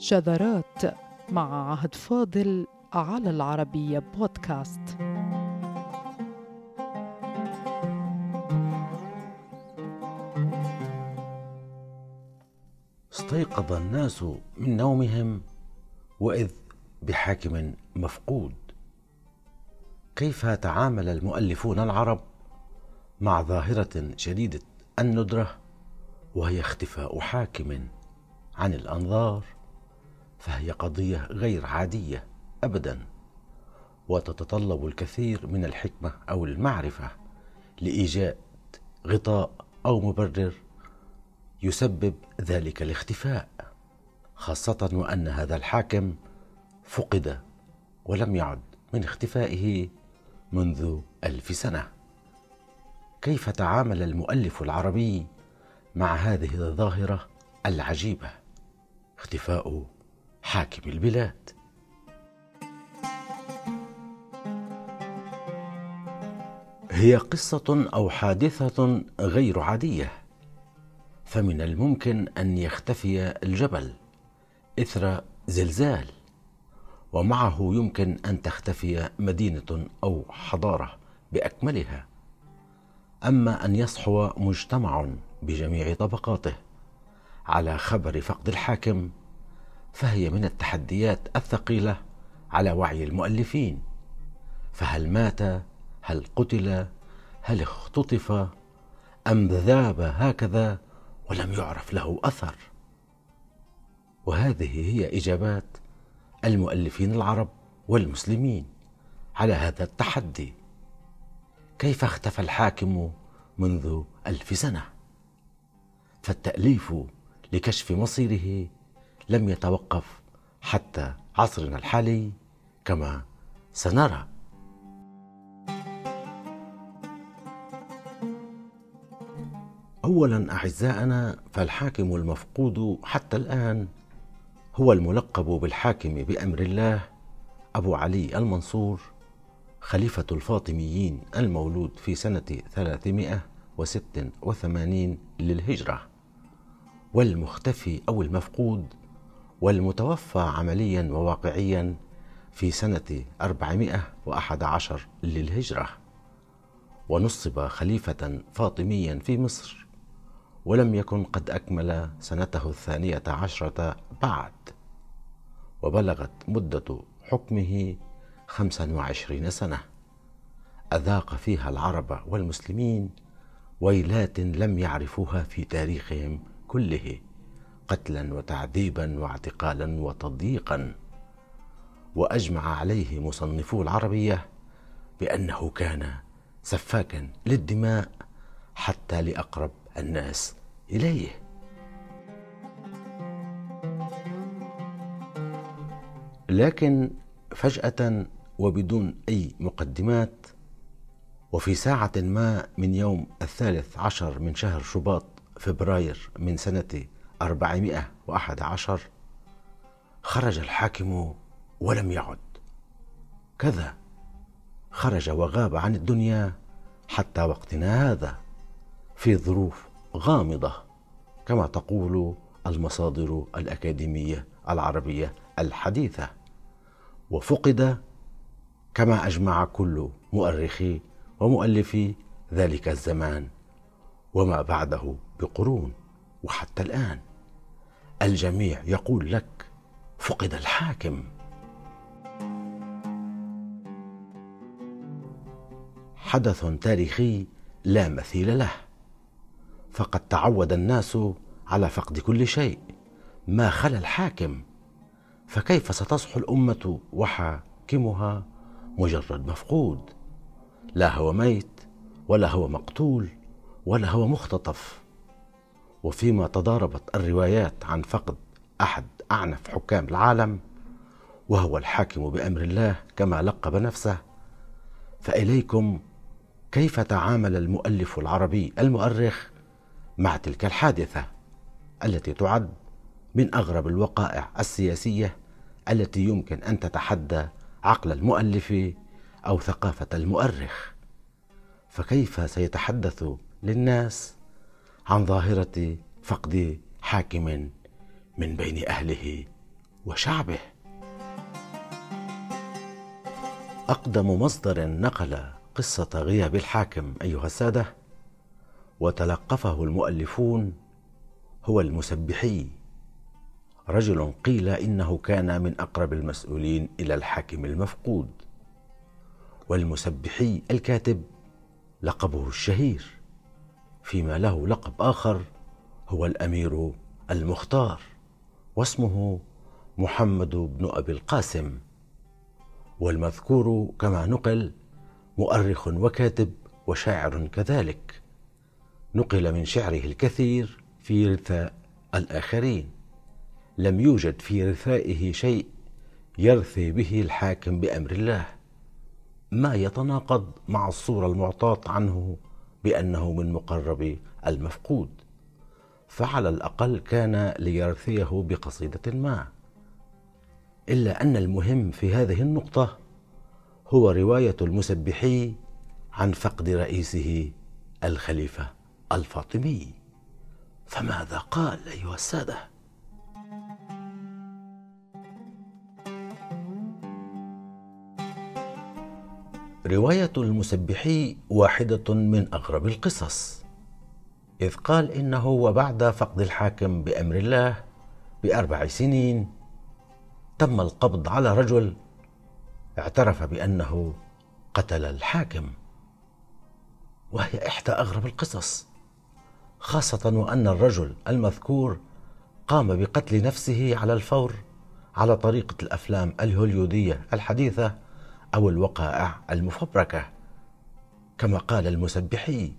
شذرات مع عهد فاضل على العربية بودكاست. استيقظ الناس من نومهم وإذ بحاكم مفقود. كيف تعامل المؤلفون العرب مع ظاهرة شديدة الندرة وهي اختفاء حاكم عن الأنظار؟ فهي قضية غير عادية أبدا. وتتطلب الكثير من الحكمة أو المعرفة لإيجاد غطاء أو مبرر يسبب ذلك الاختفاء خاصة وأن هذا الحاكم فقد ولم يعد من اختفائه منذ ألف سنة. كيف تعامل المؤلف العربي مع هذه الظاهرة العجيبة؟ اختفاء حاكم البلاد. هي قصة أو حادثة غير عادية فمن الممكن أن يختفي الجبل إثر زلزال ومعه يمكن أن تختفي مدينة أو حضارة بأكملها. أما أن يصحو مجتمع بجميع طبقاته على خبر فقد الحاكم فهي من التحديات الثقيلة على وعي المؤلفين. فهل مات؟ هل قتل؟ هل اختطف؟ أم ذاب هكذا ولم يعرف له أثر؟ وهذه هي إجابات المؤلفين العرب والمسلمين على هذا التحدي. كيف اختفى الحاكم منذ ألف سنة؟ فالتأليف لكشف مصيره لم يتوقف حتى عصرنا الحالي كما سنرى. اولا أعزائنا فالحاكم المفقود حتى الآن هو الملقب بالحاكم بأمر الله أبو علي المنصور خليفة الفاطميين المولود في سنة 386 للهجرة والمختفي أو المفقود والمتوفى عمليا وواقعيا في سنة 411 للهجرة. ونصب خليفة فاطميا في مصر ولم يكن قد أكمل سنته الثانية عشرة بعد. وبلغت مدة حكمه خمسا وعشرين سنة. أذاق فيها العرب والمسلمين ويلات لم يعرفوها في تاريخهم كله. قتلا وتعذيبا واعتقالا وتضييقا. وأجمع عليه مصنفو العربية بأنه كان سفاكا للدماء حتى لأقرب الناس إليه. لكن فجأة وبدون أي مقدمات وفي ساعة ما من يوم الثالث عشر من شهر شباط فبراير من سنة أربعمائة وأحد عشر. خرج الحاكم ولم يعد. كذا خرج وغاب عن الدنيا حتى وقتنا هذا في ظروف غامضة كما تقول المصادر الأكاديمية العربية الحديثة. وفقد كما أجمع كل مؤرخي ومؤلفي ذلك الزمان وما بعده بقرون وحتى الآن. الجميع يقول لك فقد الحاكم. حدث تاريخي لا مثيل له فقد تعود الناس على فقد كل شيء. ما خلا الحاكم؟ فكيف ستصحو الأمة وحاكمها؟ مجرد مفقود. لا هو ميت ولا هو مقتول ولا هو مختطف. وفيما تضاربت الروايات عن فقد أحد أعنف حكام العالم وهو الحاكم بأمر الله كما لقب نفسه فإليكم كيف تعامل المؤلف العربي المؤرخ مع تلك الحادثة التي تعد من أغرب الوقائع السياسية التي يمكن أن تتحدى عقل المؤلف أو ثقافة المؤرخ؟ فكيف سيتحدث للناس عن ظاهرة فقد حاكم من بين أهله وشعبه. أقدم مصدر نقل قصة غياب الحاكم أيها السادة وتلقفه المؤلفون هو المسبحي. رجل قيل إنه كان من أقرب المسؤولين إلى الحاكم المفقود والمسبحي الكاتب لقبه الشهير. فيما له لقب آخر هو الأمير المختار واسمه محمد بن أبي القاسم. والمذكور كما نقل مؤرخ وكاتب وشاعر كذلك. نقل من شعره الكثير في رثاء الآخرين. لم يوجد في رثائه شيء يرثي به الحاكم بأمر الله. ما يتناقض مع الصورة المعطاة عنه بأنه من مقرب المفقود فعلى الأقل كان ليرثيه بقصيدة ما. إلا أن المهم في هذه النقطة هو رواية المسبحي عن فقد رئيسه الخليفة الفاطمي. فماذا قال أيها السادة؟ رواية المسبحي واحدة من أغرب القصص إذ قال إنه وبعد فقد الحاكم بأمر الله بأربع سنين تم القبض على رجل اعترف بأنه قتل الحاكم. وهي إحدى أغرب القصص خاصة وأن الرجل المذكور قام بقتل نفسه على الفور على طريقة الأفلام الهوليودية الحديثة أو الوقائع المفبركة. كما قال المسبحي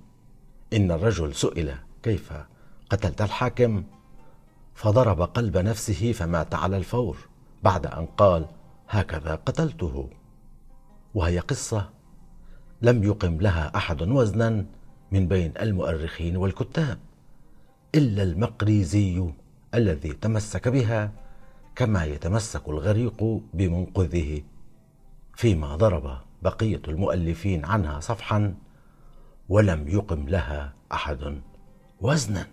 إن الرجل سئل كيف قتلت الحاكم؟ فضرب قلب نفسه فمات على الفور بعد أن قال هكذا قتلته. وهي قصة لم يقم لها أحد وزنا من بين المؤرخين والكتاب إلا المقريزي الذي تمسك بها كما يتمسك الغريق بمنقذه. فيما ضرب بقية المؤلفين عنها صفحا ولم يقم لها أحد وزنا.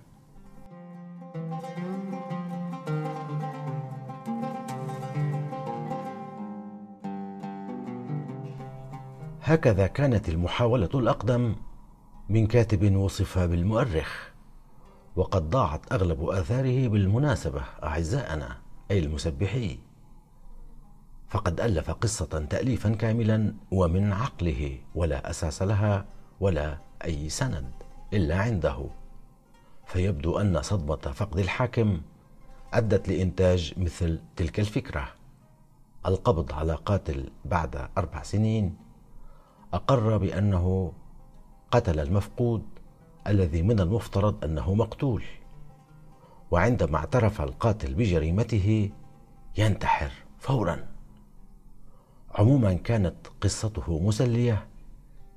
هكذا كانت المحاولة الأقدم من كاتب وصف بالمؤرخ وقد ضاعت أغلب آثاره بالمناسبة أعزائنا أي المسبحي فقد ألف قصة تاليفا كاملا ومن عقله ولا أساس لها ولا أي سند إلا عنده. فيبدو أن صدمة فقد الحاكم أدت لإنتاج مثل تلك الفكرة. القبض على قاتل بعد أربع سنين أقر بأنه قتل المفقود الذي من المفترض أنه مقتول. وعندما اعترف القاتل بجريمته ينتحر فورا. عموما كانت قصته مسلية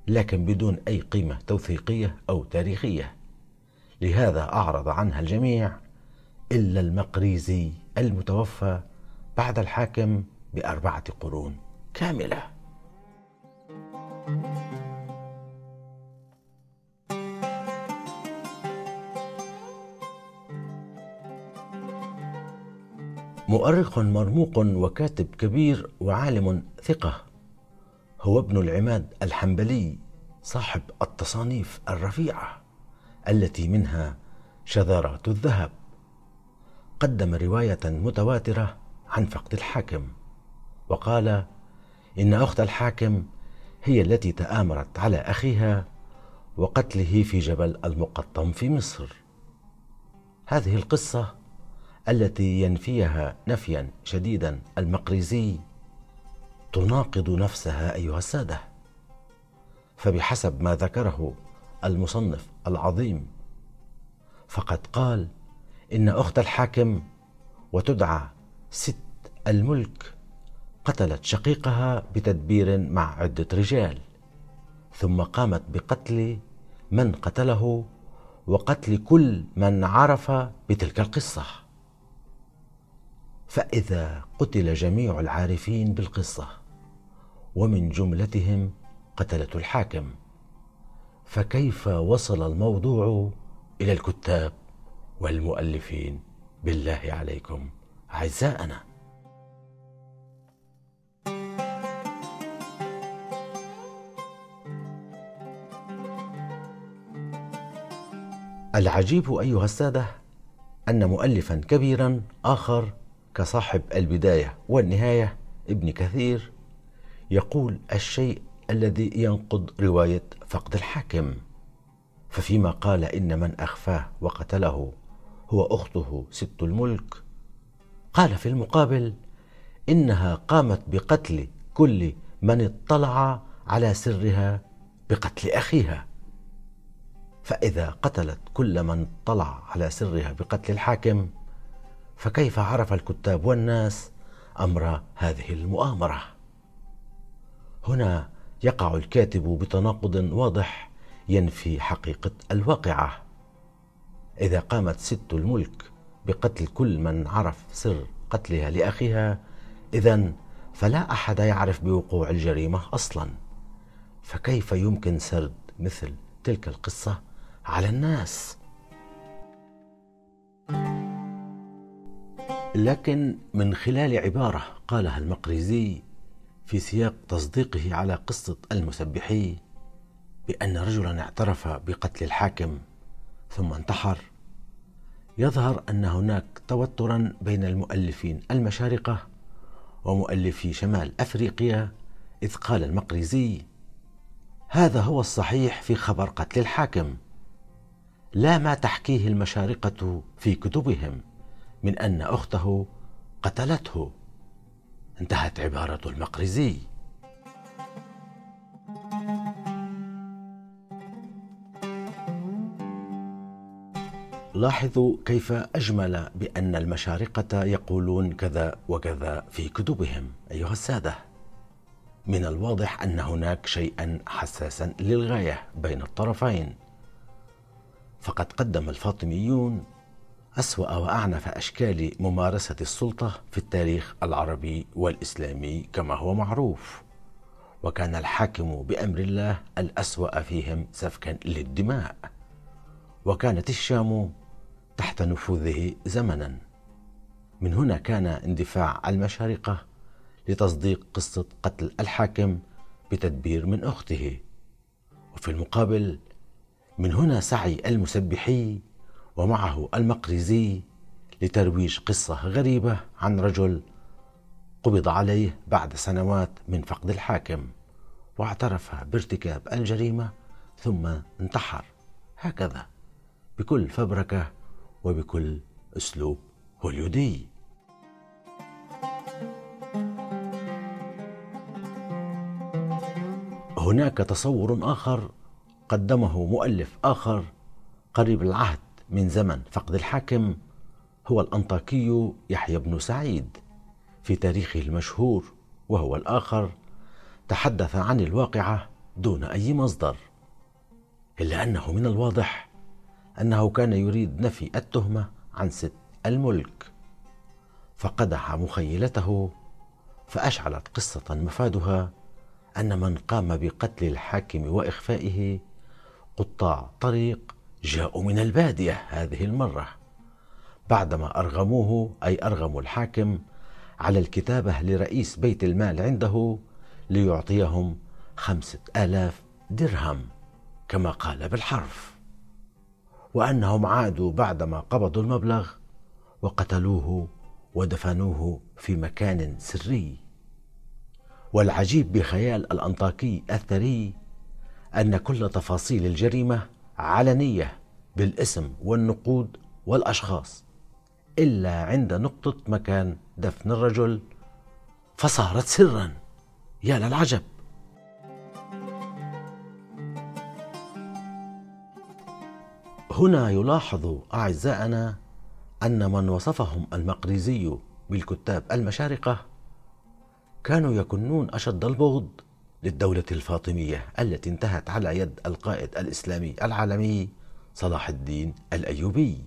لكن بدون أي قيمة توثيقية أو تاريخية. لهذا أعرض عنها الجميع إلا المقريزي المتوفى بعد الحاكم بأربعة قرون كاملة. مؤرخ مرموق وكاتب كبير وعالم ثقة. هو ابن العماد الحنبلي صاحب التصانيف الرفيعة التي منها شذرات الذهب. قدم رواية متواترة عن فقد الحاكم وقال إن أخت الحاكم هي التي تآمرت على أخيها وقتله في جبل المقطم في مصر. هذه القصة التي ينفيها نفيا شديدا المقريزي تناقض نفسها أيها السادة. فبحسب ما ذكره المصنف العظيم فقد قال إن أخت الحاكم وتدعى ست الملك قتلت شقيقها بتدبير مع عدة رجال ثم قامت بقتل من قتله وقتل كل من عرف بتلك القصة. فإذا قتل جميع العارفين بالقصة ومن جملتهم قتلة الحاكم فكيف وصل الموضوع إلى الكتاب والمؤلفين؟ بالله عليكم أعزائنا. العجيب أيها السادة أن مؤلفا كبيرا آخر كصاحب البداية والنهاية ابن كثير يقول الشيء الذي ينقض رواية فقد الحاكم. ففيما قال إن من أخفاه وقتله هو أخته ست الملك. قال في المقابل إنها قامت بقتل كل من اطلع على سرها بقتل أخيها. فإذا قتلت كل من اطلع على سرها بقتل الحاكم فكيف عرف الكتاب والناس أمر هذه المؤامرة؟ هنا يقع الكاتب بتناقض واضح ينفي حقيقة الواقعة. إذا قامت ست الملك بقتل كل من عرف سر قتلها لأخيها اذا فلا أحد يعرف بوقوع الجريمة أصلا. فكيف يمكن سرد مثل تلك القصة على الناس؟ لكن من خلال عبارة قالها المقريزي في سياق تصديقه على قصة المسبحي بأن رجلا اعترف بقتل الحاكم ثم انتحر. يظهر أن هناك توترا بين المؤلفين المشارقة ومؤلفي شمال أفريقيا إذ قال المقريزي هذا هو الصحيح في خبر قتل الحاكم. لا ما تحكيه المشارقة في كتبهم. من أن أخته قتلته. انتهت عبارة المقرزي. لاحظوا كيف أجمل بأن المشارقة يقولون كذا وكذا في كتبهم أيها السادة. من الواضح أن هناك شيئا حساسا للغاية بين الطرفين. فقد قدم الفاطميون أسوأ وأعنف أشكال ممارسة السلطة في التاريخ العربي والإسلامي كما هو معروف. وكان الحاكم بأمر الله الأسوأ فيهم سفكا للدماء. وكانت الشام تحت نفوذه زمنا. من هنا كان اندفاع المشارقة لتصديق قصة قتل الحاكم بتدبير من أخته. وفي المقابل من هنا سعي المسبحي ومعه المقرزي لترويج قصة غريبة عن رجل قبض عليه بعد سنوات من فقد الحاكم واعترف بارتكاب الجريمة ثم انتحر. هكذا بكل فبركة وبكل أسلوب هوليودي. هناك تصور آخر قدمه مؤلف آخر قريب العهد من زمن. فقد الحاكم هو الأنطاكي يحيى بن سعيد. في تاريخه المشهور وهو الآخر تحدث عن الواقعة دون أي مصدر. إلا أنه من الواضح أنه كان يريد نفي التهمة عن ست الملك. فقدح مخيلته فأشعلت قصة مفادها أن من قام بقتل الحاكم وإخفائه قطاع طريق جاءوا من البادية هذه المرة. بعدما أرغموه أي ارغموا الحاكم على الكتابة لرئيس بيت المال عنده ليعطيهم خمسة آلاف درهم كما قال بالحرف. وأنهم عادوا بعدما قبضوا المبلغ وقتلوه ودفنوه في مكان سري. والعجيب بخيال الأنطاكي الثري أن كل تفاصيل الجريمة علنية بالاسم والنقود والأشخاص إلا عند نقطة مكان دفن الرجل. فصارت سرا. يا للعجب. هنا يلاحظ أعزائنا أن من وصفهم المقريزي بالكتاب المشارقة كانوا يكنون أشد البغض. للدولة الفاطمية التي انتهت على يد القائد الإسلامي العالمي صلاح الدين الأيوبي.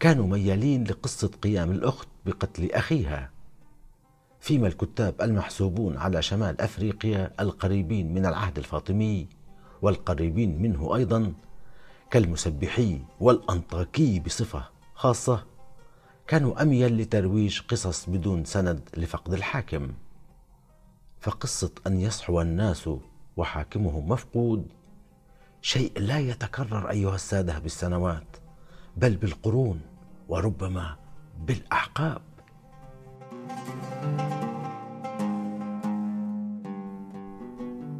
كانوا ميالين لقصة قيام الأخت بقتل أخيها. فيما الكتاب المحسوبون على شمال أفريقيا القريبين من العهد الفاطمي والقريبين منه أيضا كالمسبحي والأنطاكي بصفة خاصة كانوا أميل لترويج قصص بدون سند لفقد الحاكم. فقصة أن يصحو الناس وحاكمهم مفقود. شيء لا يتكرر أيها السادة بالسنوات بل بالقرون وربما بالأعقاب.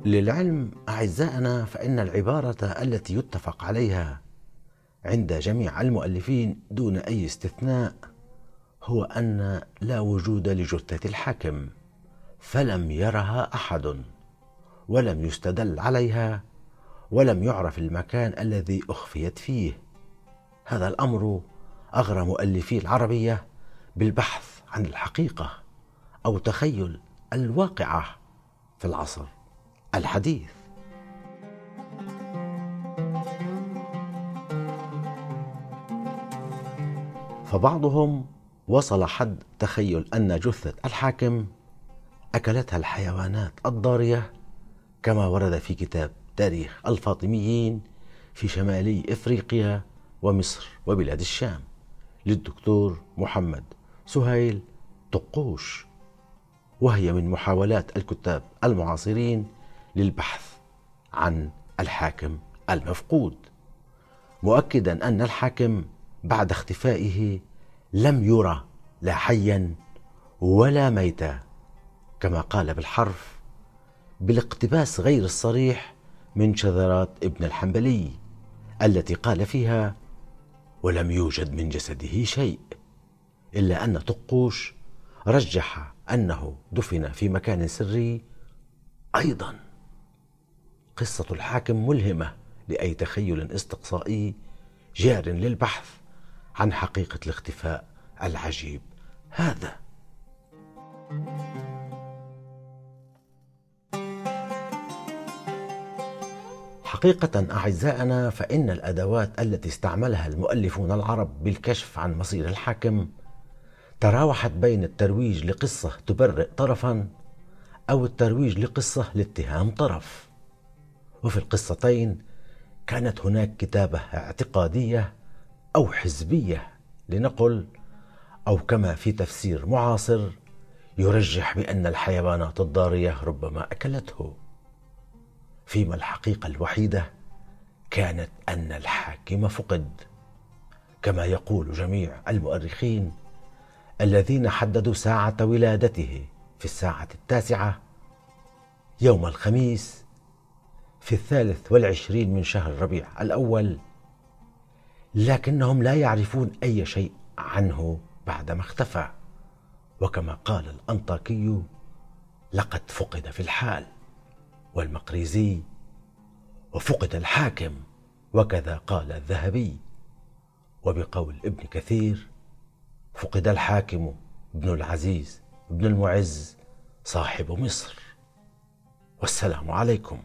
للعلم أعزائنا فإن العبارة التي يتفق عليها عند جميع المؤلفين دون أي استثناء هو أن لا وجود لجثة الحاكم. فلم يرها أحد ولم يستدل عليها ولم يعرف المكان الذي أخفيت فيه. هذا الأمر اغرى مؤلفي العربية بالبحث عن الحقيقة أو تخيل الواقعة في العصر الحديث. فبعضهم وصل حد تخيل أن جثة الحاكم أكلتها الحيوانات الضارية كما ورد في كتاب تاريخ الفاطميين في شمالي إفريقيا ومصر وبلاد الشام للدكتور محمد سهيل طقوش وهي من محاولات الكتاب المعاصرين للبحث عن الحاكم المفقود مؤكدا أن الحاكم بعد اختفائه لم يرى لا حيا ولا ميتا. كما قال بالحرف بالاقتباس غير الصريح من شذرات ابن الحنبلي التي قال فيها ولم يوجد من جسده شيء إلا أن طقوش رجح أنه دفن في مكان سري أيضا. قصة الحاكم ملهمة لأي تخيل استقصائي جار للبحث عن حقيقة الاختفاء العجيب هذا. حقيقة أعزائنا فإن الأدوات التي استعملها المؤلفون العرب بالكشف عن مصير الحاكم تراوحت بين الترويج لقصة تبرئ طرفا أو الترويج لقصة لاتهام طرف. وفي القصتين كانت هناك كتابة اعتقادية أو حزبية لنقل أو كما في تفسير معاصر يرجح بأن الحيوانات الضارية ربما أكلته. فيما الحقيقة الوحيدة كانت أن الحاكم فقد. كما يقول جميع المؤرخين الذين حددوا ساعة ولادته في الساعة التاسعة يوم الخميس في الثالث والعشرين من شهر ربيع الأول لكنهم لا يعرفون أي شيء عنه بعدما اختفى. وكما قال الأنطاكي لقد فقد في الحال. والمقريزي وفقد الحاكم وكذا قال الذهبي. وبقول ابن كثير فقد الحاكم ابن العزيز ابن المعز صاحب مصر. والسلام عليكم.